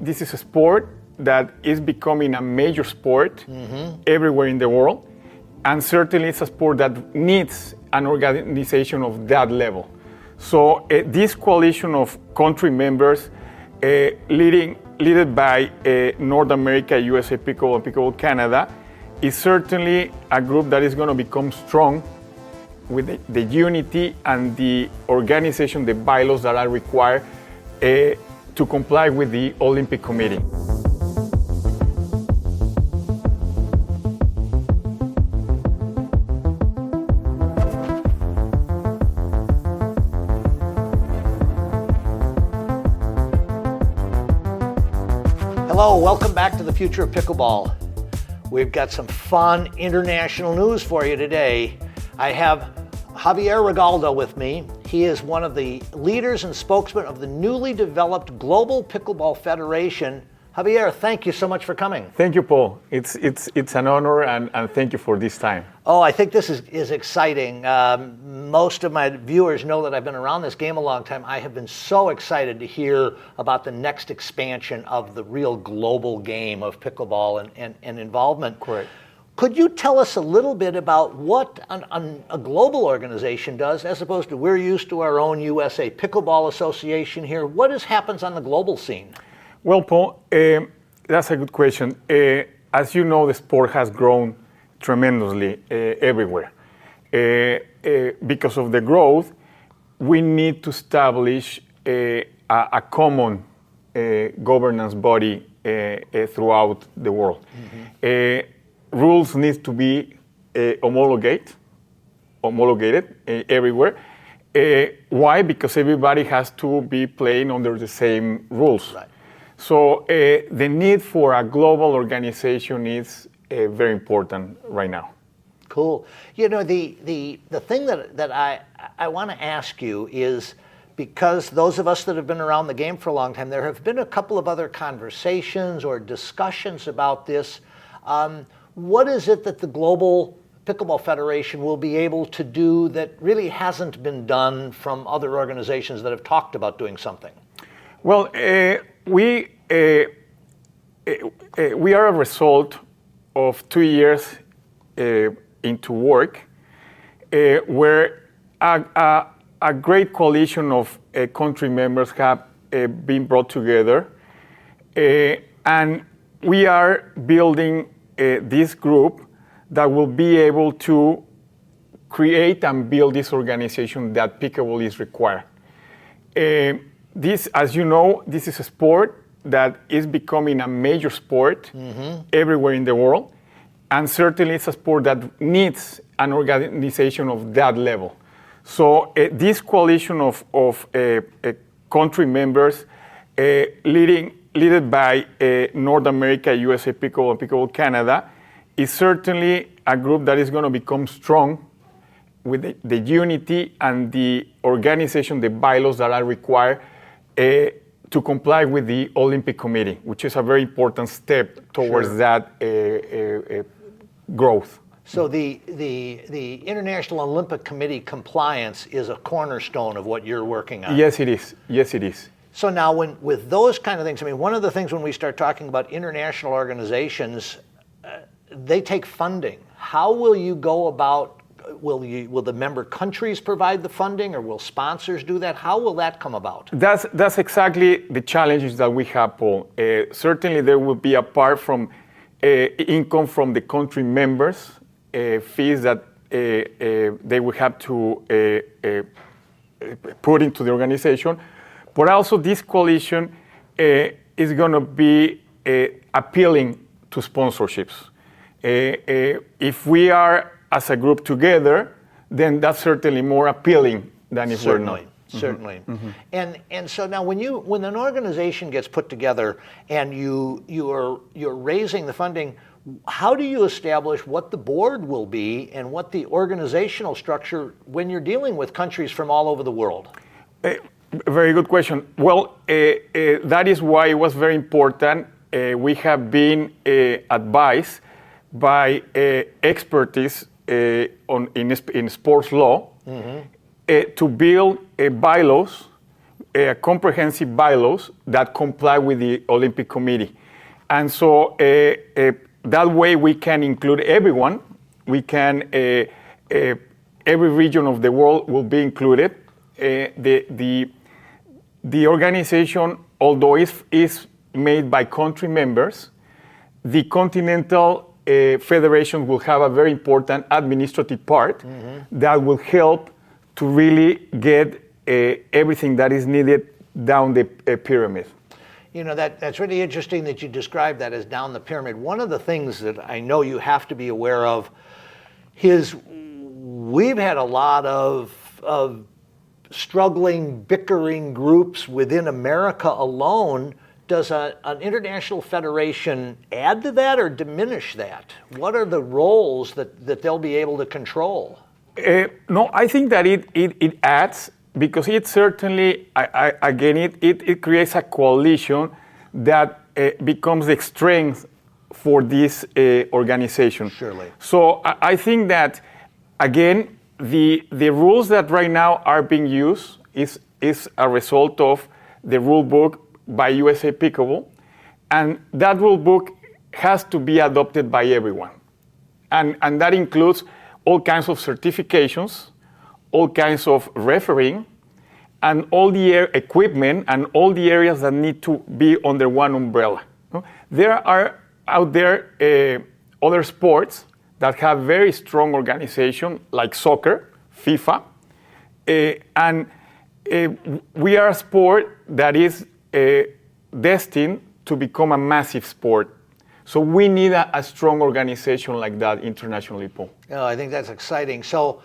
This is a sport that is becoming a major sport everywhere in the world, and certainly it's a sport that needs an organization of that level. So uh, this coalition of country members, uh, leading, led by uh, North America, USA Pickleball, and Pickleball Canada, is certainly a group that is going to become strong with the, the, unity and the organization, the bylaws that are required to comply with the Olympic Committee. Hello, welcome back to the future of pickleball. We've got some fun international news for you today. I have Javier Regalado with me. He is one of the leaders and spokesmen of the newly developed Global Pickleball Federation. Javier, thank you so much for coming. Thank you, Paul. It's, it's, it's an honor, and, and thank you for this time. Oh, I think this is, is exciting. Um, most of my viewers know that I've been around this game a long time. I have been so excited to hear about the next expansion of the real global game of pickleball and, and, and involvement. Correct. Could you tell us a little bit about what an, an, a global organization does as opposed to we're used to our own USA Pickleball Association here? What is, happens on the global scene? Well, Paul, uh, that's a good question. Uh, as you know, the sport has grown tremendously uh, everywhere. because of the growth, we need to establish a, a common governance body throughout the world. Mm-hmm. Rules need to be homologated, homologated everywhere. Uh, why? Because everybody has to be playing under the same rules. Right. So uh, the need for a global organization is uh, very important right now. Cool. You know, the, the, the thing that, that I, I want to ask you is because those of us that have been around the game for a long time, there have been a couple of other conversations or discussions about this. Um, what is it that the Global Pickleball Federation will be able to do that really hasn't been done from other organizations that have talked about doing something? Well, uh, we, uh, uh, we are a result of two years uh, into work uh, where a, a, a, great coalition of uh, country members have been brought together. and we are building this group that will be able to create and build this organization that Pickleball is required this, as you know, this is a sport that is becoming a major sport mm-hmm. everywhere in the world. And certainly it's a sport that needs an organization of that level. So uh, this coalition of, of uh, uh, country members uh, leading, led by uh, North America, USA Pickleball, and Pickleball Canada is certainly a group that is going to become strong with the, unity and the organization, the bylaws that are required uh, to comply with the Olympic Committee, which is a very important step towards that uh, growth. So the, the, the International Olympic Committee compliance is a cornerstone of what you're working on. Yes, it is. Yes, it is. So now, when with those kind of things, I mean, one of the things when we start talking about international organizations, uh, they take funding. How will you go about will you will the member countries provide the funding or will sponsors do that? How will that come about? That's that's exactly the challenges that we have paul. Uh, certainly there will be apart from uh, income from the country members uh, fees that uh, uh, they will have to put into the organization but also this coalition eh, is going to be eh, appealing to sponsorships eh, if we are as a group together, then that's certainly more appealing than if certainly, we're not. Mm-hmm. Certainly. Mm-hmm. And and so now when you when an organization gets put together and you you are you're raising the funding, how do you establish what the board will be and what the organizational structure when you're dealing with countries from all over the world? Uh, very good question. Well, uh, uh, that is why it was very important. we have been advised by expertise uh, on, in, in sports law mm-hmm. uh, to build uh, bylaws uh, comprehensive bylaws that comply with the Olympic Committee. And so uh, uh, that way we can include everyone. We can, every region of the world will be included. the, the, organization, although it is made by country members, the continental uh, federation will have a very important administrative part mm-hmm. that will help to really get uh, everything that is needed down the uh, pyramid. You know, that, that's really interesting that you describe that as down the pyramid. One of the things that I know you have to be aware of is we've had a lot of, of struggling, bickering groups within America alone. Does a, an international federation add to that or diminish that? What are the roles that, that they'll be able to control? Uh, no, I think that it, it, it adds because it certainly, I, I, again, it, it, it, creates a coalition that uh, becomes the strength for this uh, organization. Surely. So I, I, think that, again, the, the rules that right now are being used is, is a result of the rule book by USA Pickleball. And that rule book has to be adopted by everyone. And, and that includes all kinds of certifications all kinds of refereeing and all the equipment and all the areas that need to be under one umbrella. There are out there uh, other sports that have very strong organization like soccer, FIFA, uh, and uh, we are a sport that is uh, destined to become a massive sport. So we need a, a strong organization like that internationally, Paul. Oh, I think that's exciting. So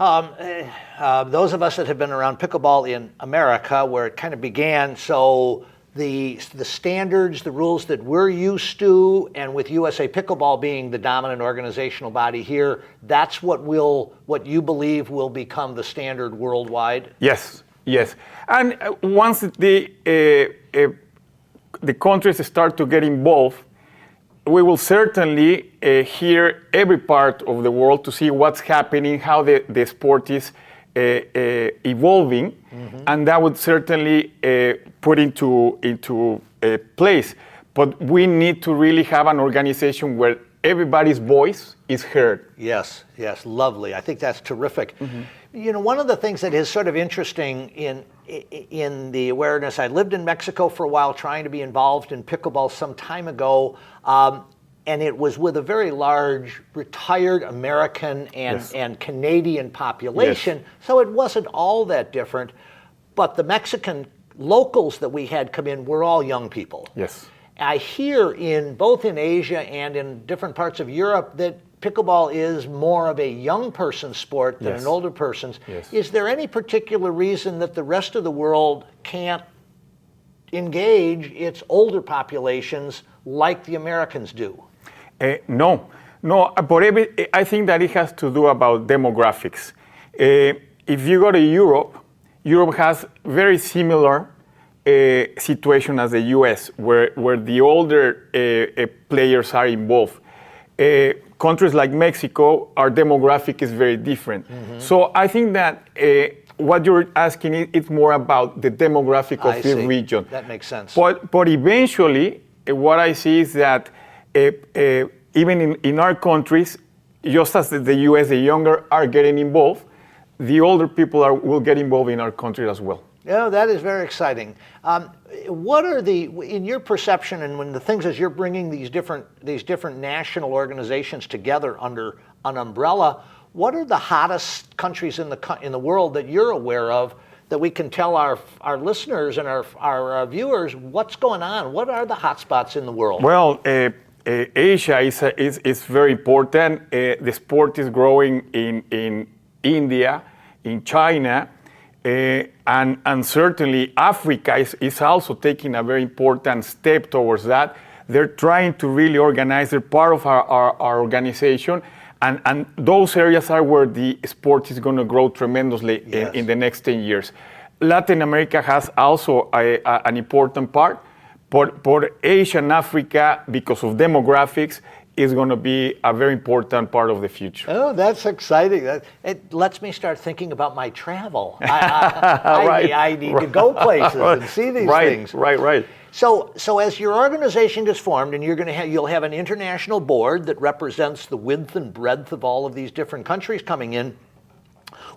um, uh, those of us that have been around pickleball in America, where it kind of began, so the the standards, the rules that we're used to, and with USA Pickleball being the dominant organizational body here, that's what will what you believe will become the standard worldwide. Yes, yes, and uh, once the uh, uh the countries start to get involved we will certainly uh, hear every part of the world to see what's happening, how the, the sport is uh, uh, evolving, mm-hmm. and that would certainly uh, put into into uh, place. But we need to really have an organization where everybody's voice is heard. Yes, yes, lovely. I think that's terrific. Mm-hmm. You know, one of the things that is sort of interesting in in the awareness, I lived in Mexico for a while, trying to be involved in pickleball some time ago. Um, and it was with a very large retired American and, yes. and Canadian population, yes. so it wasn't all that different. But the Mexican locals that we had come in were all young people. Yes. I hear in both in Asia and in different parts of Europe that pickleball is more of a young person sport than yes. an older person's. Yes. Is there any particular reason that the rest of the world can't engage its older populations like the Americans do? Uh, no, no, but every, I think that it has to do about demographics. Uh, if you go to Europe, Europe has very similar uh, situation as the U.S., where where the older uh, uh, players are involved. Uh, countries like Mexico, our demographic is very different. Mm-hmm. So I think that what you're asking is it's more about the demographic of I the see. region. That makes sense. But but eventually, what I see is that even in, in our countries, just as the US, the younger are getting involved, the older people are, will get involved in our country as well. Yeah, that is very exciting. Um, what are the, in your perception, and when the things as you're bringing these different these different national organizations together under an umbrella, what are the hottest countries in the in the world that you're aware of that we can tell our our listeners and our our uh, viewers what's going on? What are the hotspots in the world? Well. Uh, uh, Asia is, is, is very important. Uh, the sport is growing in, in India, in China, uh, and, and certainly Africa is, is also taking a very important step towards that. They're trying to really organize, they're part of our, our, our organization. And, and those areas are where the sport is going to grow tremendously yes. in, in, the next 10 years. Latin America has also a, a, an important part. But, but Asia and Africa, because of demographics, is going to be a very important part of the future. Oh, that's exciting. That, it lets me start thinking about my travel. I, I, Right. I, I need to go places and see these right, things. Right, right. right. So, so as your organization gets formed, and you're going to have, you'll have an international board that represents the width and breadth of all of these different countries coming in.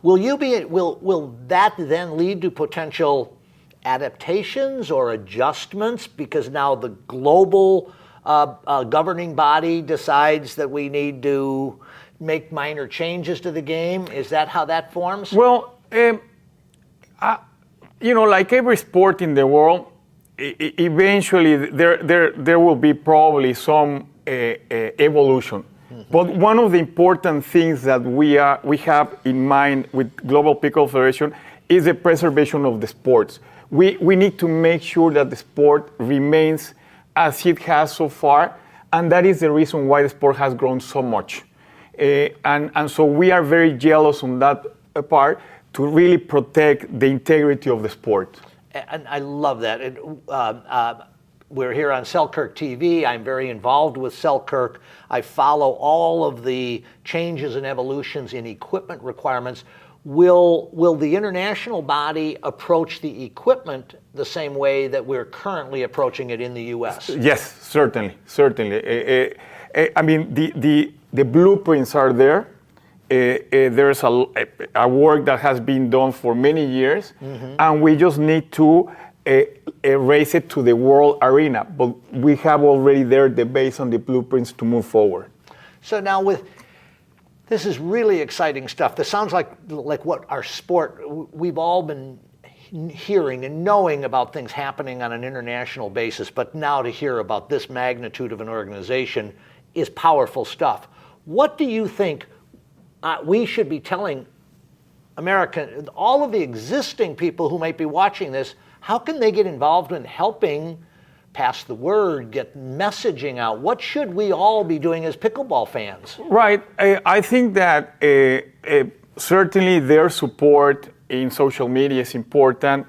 Will you be? Will will that then lead to potential adaptations or adjustments because now the global uh, uh, governing body decides that we need to make minor changes to the game? Is that how that forms? Well, um, uh, you know, like every sport in the world, eventually there, there, there will be probably some uh, uh, evolution. But one of the important things that we, are, we have in mind with Global Pickle Federation is the preservation of the sports. We, we need to make sure that the sport remains as it has so far, and that is the reason why the sport has grown so much. Uh, and, and so we are very jealous on that uh, part to really protect the integrity of the sport. and I love that. Uh, uh, we're here on Selkirk TV. I'm very involved with Selkirk. I follow all of the changes and evolutions in equipment requirements. Will will the international body approach the equipment the same way that we're currently approaching it in the U.S.? Yes, certainly, certainly. Uh, uh, I mean, the, the, the blueprints are there. Uh, there's a, a work that has been done for many years, and we just need to raise it to the world arena. But we have already there the base on the blueprints to move forward. So now with this is really exciting stuff. This sounds like like what our sport we've all been hearing and knowing about things happening on an international basis, but now to hear about this magnitude of an organization is powerful stuff. What do you think uh, we should be telling American all of the existing people who might be watching this? How can they get involved in helping? Pass the word, get messaging out. What should we all be doing as pickleball fans? Right. I, I think that uh, uh, certainly their support in social media is important.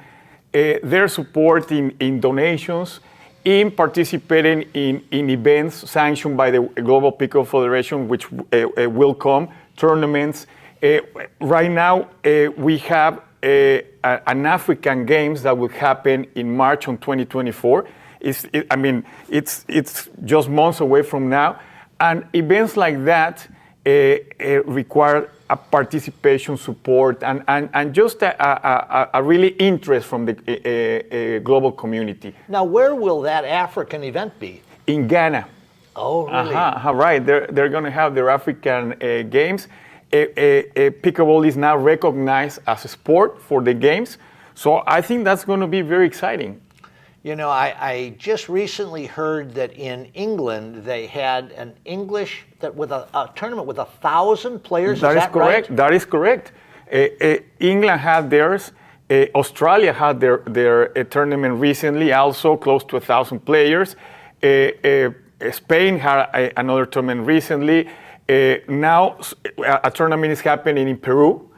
Uh, their support in, in donations, in participating in, in events sanctioned by the Global Pickle Federation, which uh, uh, will come, tournaments. Uh, right now, we have an African Games that will happen in March on 2024. It's, it, I mean, it's, it's just months away from now. And events like that uh, uh, require a participation support and, and, and just a, a, a, a really interest from the uh, uh, global community. Now, where will that African event be? In Ghana, Oh, really? uh-huh, right, they're, they're going to have their African uh, games. Pickleball is now recognized as a sport for the games. So I think that's going to be very exciting. You know, I, I just recently heard that in England they had an English that with a, a tournament with a thousand players. That is correct. Right? That is correct. Uh, uh, England had theirs. Uh, Australia had their their uh, tournament recently, also close to a thousand players. Uh, uh, Spain had a, another tournament recently. Uh, now a, tournament is happening in Peru.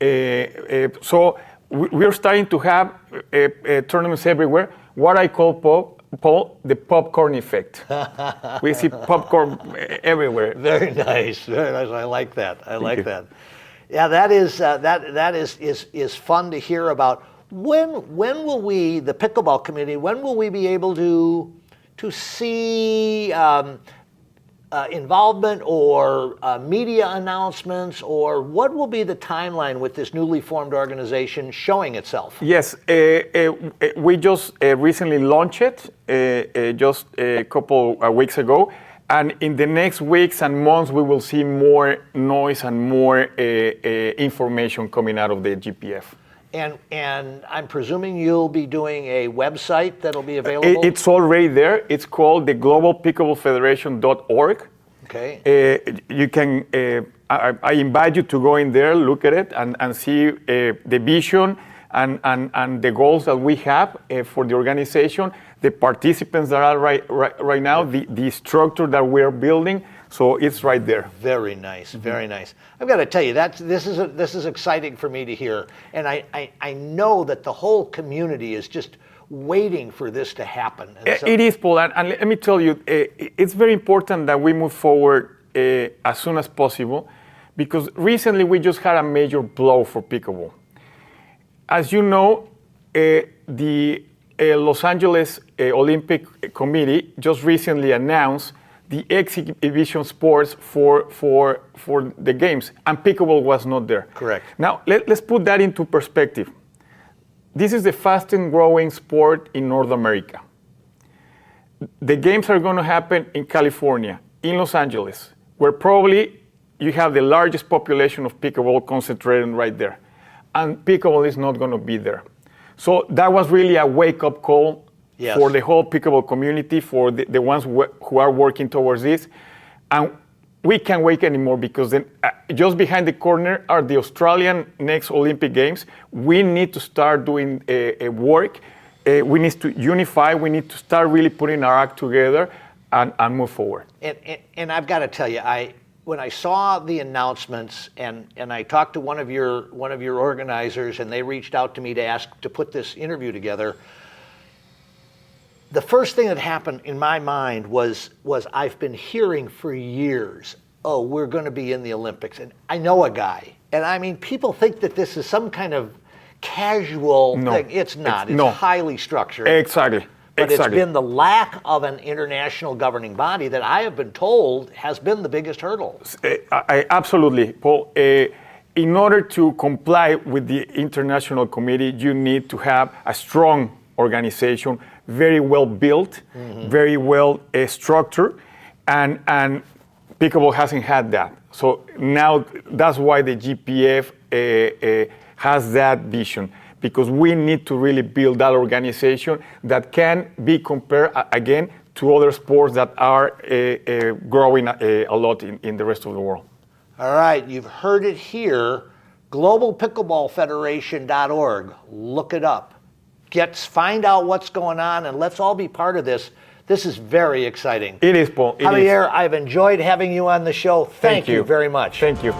Uh, uh, so we, are starting to have uh, uh, tournaments everywhere. What I call Paul, Paul the popcorn effect. we see popcorn everywhere. Very nice. Very nice. I like that. I like you. that. Yeah, that is uh, that that is is is fun to hear about. When when will we, the pickleball community, when will we be able to to see um, uh, involvement or uh, media announcements, or what will be the timeline with this newly formed organization showing itself? Yes, uh, uh, we just uh, recently launched it uh, just a couple of weeks ago. And in the next weeks and months, we will see more noise and more information coming out of the GPF. And and I'm presuming you'll be doing a website that'll be available. it's already there. It's called the globalpickleballfederation.org. okay. Uh, you can, uh, I, I invite you to go in there, look at it, and, and see uh, the vision and, and, and the goals that we have uh, for the organization, the participants that are right, right, right now, the, the structure that we're building. So it's right there. Very nice, very nice. I've got to tell you that this is a, this is exciting for me to hear, and I, I I know that the whole community is just waiting for this to happen. And so, it is, Paul, and, and, let me tell you, uh, it's very important that we move forward uh, as soon as possible because recently we just had a major blow for pickleball. As you know, uh, the uh, Los Angeles uh, Olympic Committee just recently announced the exhibition sports for, for, for the games, and pickleball was not there. Correct. Now, let, let's put that into perspective. This is the fastest growing sport in North America. The games are going to happen in California, in Los Angeles, where probably you have the largest population of pickleball concentrated right there. And pickleball is not going to be there. So that was really a wake up call yes. for the whole pickleball community, for the, the ones who are working towards this. And we can't wait anymore because then uh, just behind the corner are the Australian next Olympic Games. We need to start doing a, a work. Uh, we need to unify. We need to start really putting our act together and, and move forward. And, and, and I've got to tell you, I when I saw the announcements and, and I talked to one of your one of your organizers and they reached out to me to ask to put this interview together, the first thing that happened in my mind was was I've been hearing for years, oh, we're going to be in the Olympics, and I know a guy, and I mean, people think that this is some kind of casual no, thing. It's not. It's, it's no. highly structured. Exactly. But exactly. it's been the lack of an international governing body that I have been told has been the biggest hurdle. I, I, absolutely, Paul. Uh, in order to comply with the international committee, you need to have a strong organization, very well built, mm-hmm. very well uh, structured, and and Pickleball hasn't had that. So now that's why the GPF uh, has that vision because we need to really build that organization that can be compared again to other sports that are uh, uh, growing uh, a lot in, in the rest of the world. All right, you've heard it here. GlobalPickleballFederation.org. Look it up. Get find out what's going on, and let's all be part of this. This is very exciting. It is, Paul. It Javier, is. I've enjoyed having you on the show. Thank, Thank you. you very much. Thank you.